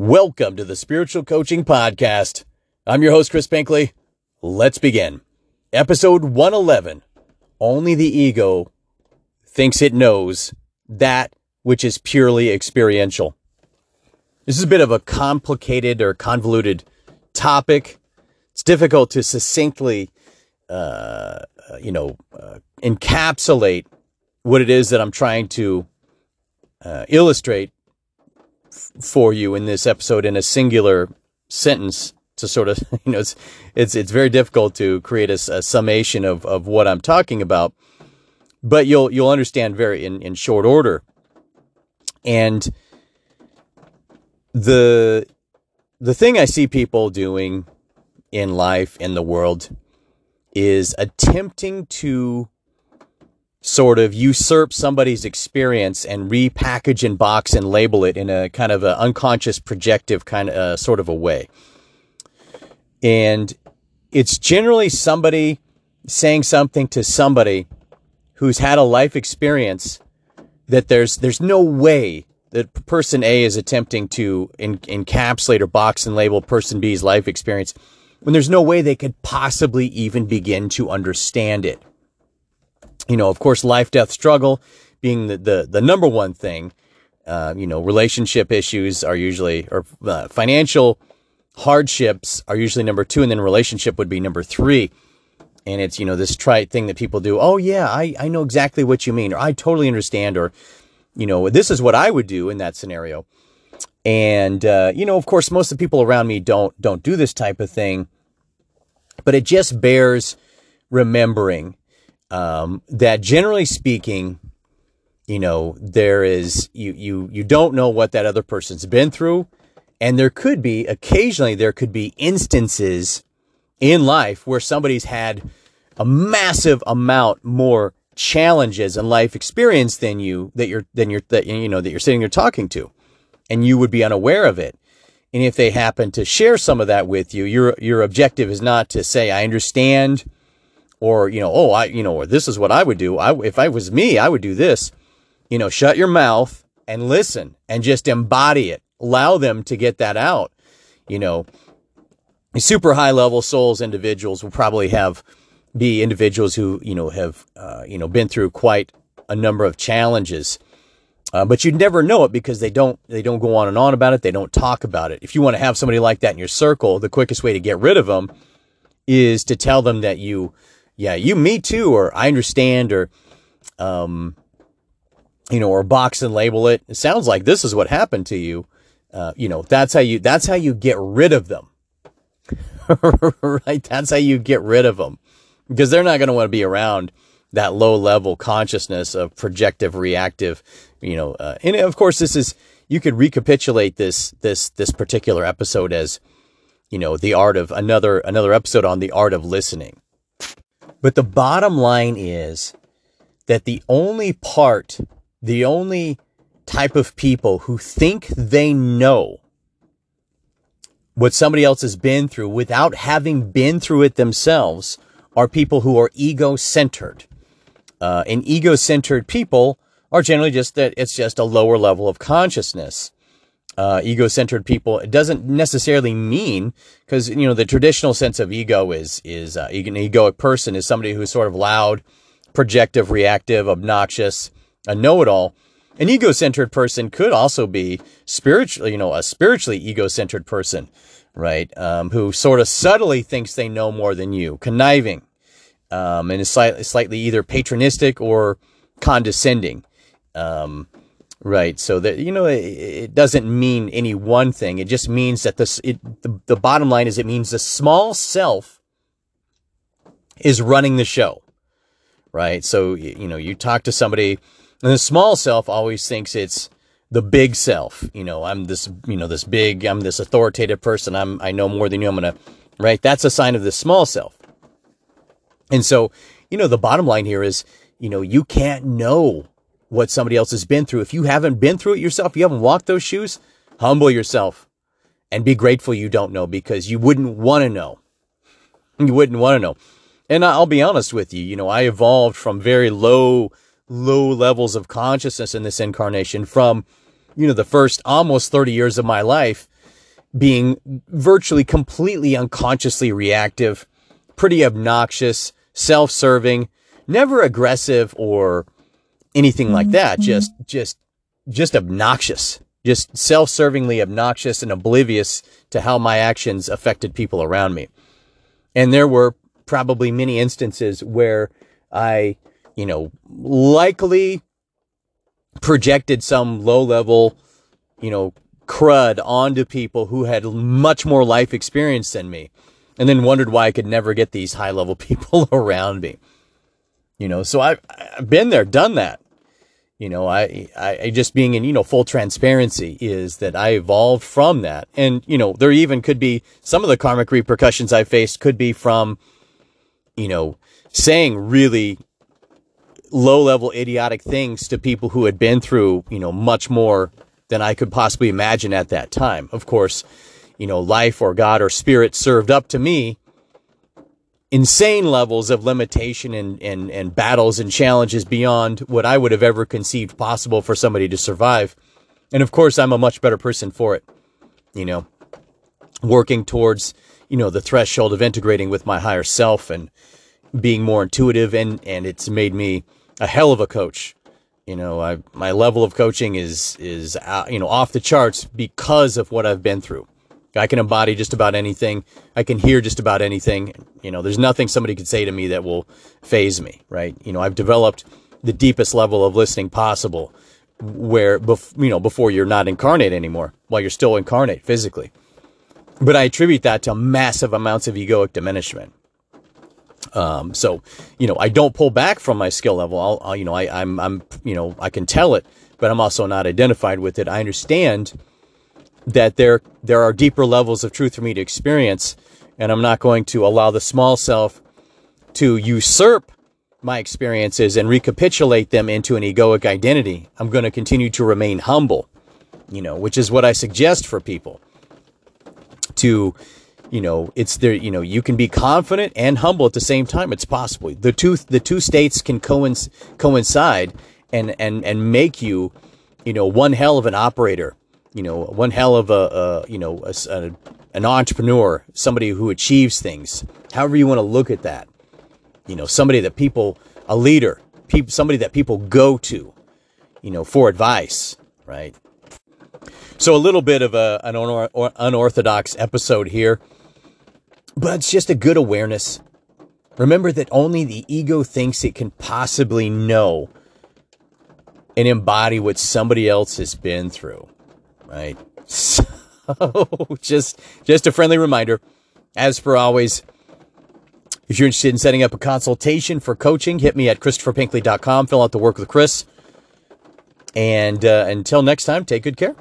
Welcome to the Spiritual Coaching Podcast. I'm your host, Chris Binkley. Let's begin. Episode 111 Only the Ego Thinks It Knows That Which is Purely Experiential. This is a bit of a complicated or convoluted topic. It's difficult to succinctly, uh, you know, uh, encapsulate what it is that I'm trying to uh, illustrate for you in this episode in a singular sentence to sort of you know it's it's it's very difficult to create a, a, summation of of what I'm talking about but you'll you'll understand very in in short order. And the the thing I see people doing in life in the world is attempting to sort of usurp somebody's experience and repackage and box and label it in a kind of an unconscious projective kind of uh, sort of a way. And it's generally somebody saying something to somebody who's had a life experience that there's there's no way that person A is attempting to encapsulate or box and label person B's life experience when there's no way they could possibly even begin to understand it you know, of course, life death struggle being the, the, the number one thing. Uh, you know, relationship issues are usually, or uh, financial hardships are usually number two, and then relationship would be number three. And it's, you know, this trite thing that people do. Oh, yeah, I, I know exactly what you mean, or I totally understand, or, you know, this is what I would do in that scenario. And, uh, you know, of course, most of the people around me don't, don't do this type of thing, but it just bears remembering um, that generally speaking, you know, there is you you you don't know what that other person's been through, and there could be occasionally there could be instances in life where somebody's had a massive amount more challenges and life experience than you that you're than you're that you know that you're sitting there talking to, and you would be unaware of it. And if they happen to share some of that with you, your your objective is not to say I understand or you know, oh, I you know, or this is what I would do. I if I was me, I would do this. You know, shut your mouth and listen and just embody it. Allow them to get that out. You know, super high level souls individuals will probably have be individuals who you know have uh, you know been through quite a number of challenges. Uh, but you'd never know it because they don't they don't go on and on about it. They don't talk about it. If you want to have somebody like that in your circle, the quickest way to get rid of them is to tell them that you yeah, you, me too, or I understand, or, um, you know, or box and label it. It sounds like this is what happened to you. Uh, you know, that's how you, that's how you get rid of them. right? That's how you get rid of them because they're not going to want to be around that low level consciousness of projective reactive, you know, uh, and of course this is, you could recapitulate this, this, this particular episode as, you know, the art of another, another episode on the art of listening but the bottom line is that the only part, the only type of people who think they know what somebody else has been through without having been through it themselves are people who are ego centered. Uh, and ego centered people are generally just that it's just a lower level of consciousness uh, ego-centered people. It doesn't necessarily mean because you know the traditional sense of ego is is uh, an egoic person is somebody who's sort of loud, projective, reactive, obnoxious, a know-it-all. An ego-centered person could also be spiritually, you know, a spiritually ego-centered person, right? Um, who sort of subtly thinks they know more than you, conniving, um, and is slightly, slightly either patronistic or condescending. Um, Right. So that you know, it, it, doesn't mean any one thing. It just means that this. It, the, the bottom line is, it means the small self is running the show. Right. So you know, you talk to somebody, and the small self always thinks it's the big self. You know, I'm this. You know, this big. I'm this authoritative person. I'm. I know more than you. I'm gonna. Right. That's a sign of the small self. And so, you know, the bottom line here is, you know, you can't know what somebody else has been through. If you haven't been through it yourself, you haven't walked those shoes, humble yourself and be grateful you don't know because you wouldn't want to know. You wouldn't want to know. And I'll be honest with you, you know, I evolved from very low, low levels of consciousness in this incarnation from, you know, the first almost 30 years of my life being virtually completely unconsciously reactive, pretty obnoxious, self-serving, never aggressive or anything like that. Mm-hmm. Just, just, just obnoxious, just self-servingly obnoxious and oblivious to how my actions affected people around me. And there were probably many instances where I, you know, likely projected some low level, you know, crud onto people who had much more life experience than me and then wondered why I could never get these high level people around me. You know, so I've, I've been there, done that. You know, I, I, just being in, you know, full transparency is that I evolved from that. And, you know, there even could be some of the karmic repercussions I faced could be from, you know, saying really low level idiotic things to people who had been through, you know, much more than I could possibly imagine at that time. Of course, you know, life or God or spirit served up to me insane levels of limitation and, and, and battles and challenges beyond what I would have ever conceived possible for somebody to survive. And of course, I'm a much better person for it, you know, working towards, you know, the threshold of integrating with my higher self and being more intuitive. And, and it's made me a hell of a coach. You know, I, my level of coaching is, is, uh, you know, off the charts because of what I've been through. I can embody just about anything. I can hear just about anything. You know, there's nothing somebody could say to me that will faze me, right? You know, I've developed the deepest level of listening possible where, bef- you know, before you're not incarnate anymore, while you're still incarnate physically. But I attribute that to massive amounts of egoic diminishment. Um, so, you know, I don't pull back from my skill level. I'll, I'll you know, I, I'm, I'm, you know, I can tell it, but I'm also not identified with it. I understand that there there are deeper levels of truth for me to experience, and I'm not going to allow the small self to usurp my experiences and recapitulate them into an egoic identity. I'm going to continue to remain humble, you know, which is what I suggest for people. To you know it's there you know you can be confident and humble at the same time. It's possible. The two the two states can coincide and and and make you you know one hell of an operator you know, one hell of a, a you know, a, a, an entrepreneur, somebody who achieves things, however you want to look at that. You know, somebody that people, a leader, people, somebody that people go to, you know, for advice, right? So a little bit of a, an unorthodox episode here, but it's just a good awareness. Remember that only the ego thinks it can possibly know and embody what somebody else has been through right? So just just a friendly reminder. As per always, if you're interested in setting up a consultation for coaching, hit me at christopherpinkley.com. Fill out the work with Chris. And uh, until next time, take good care.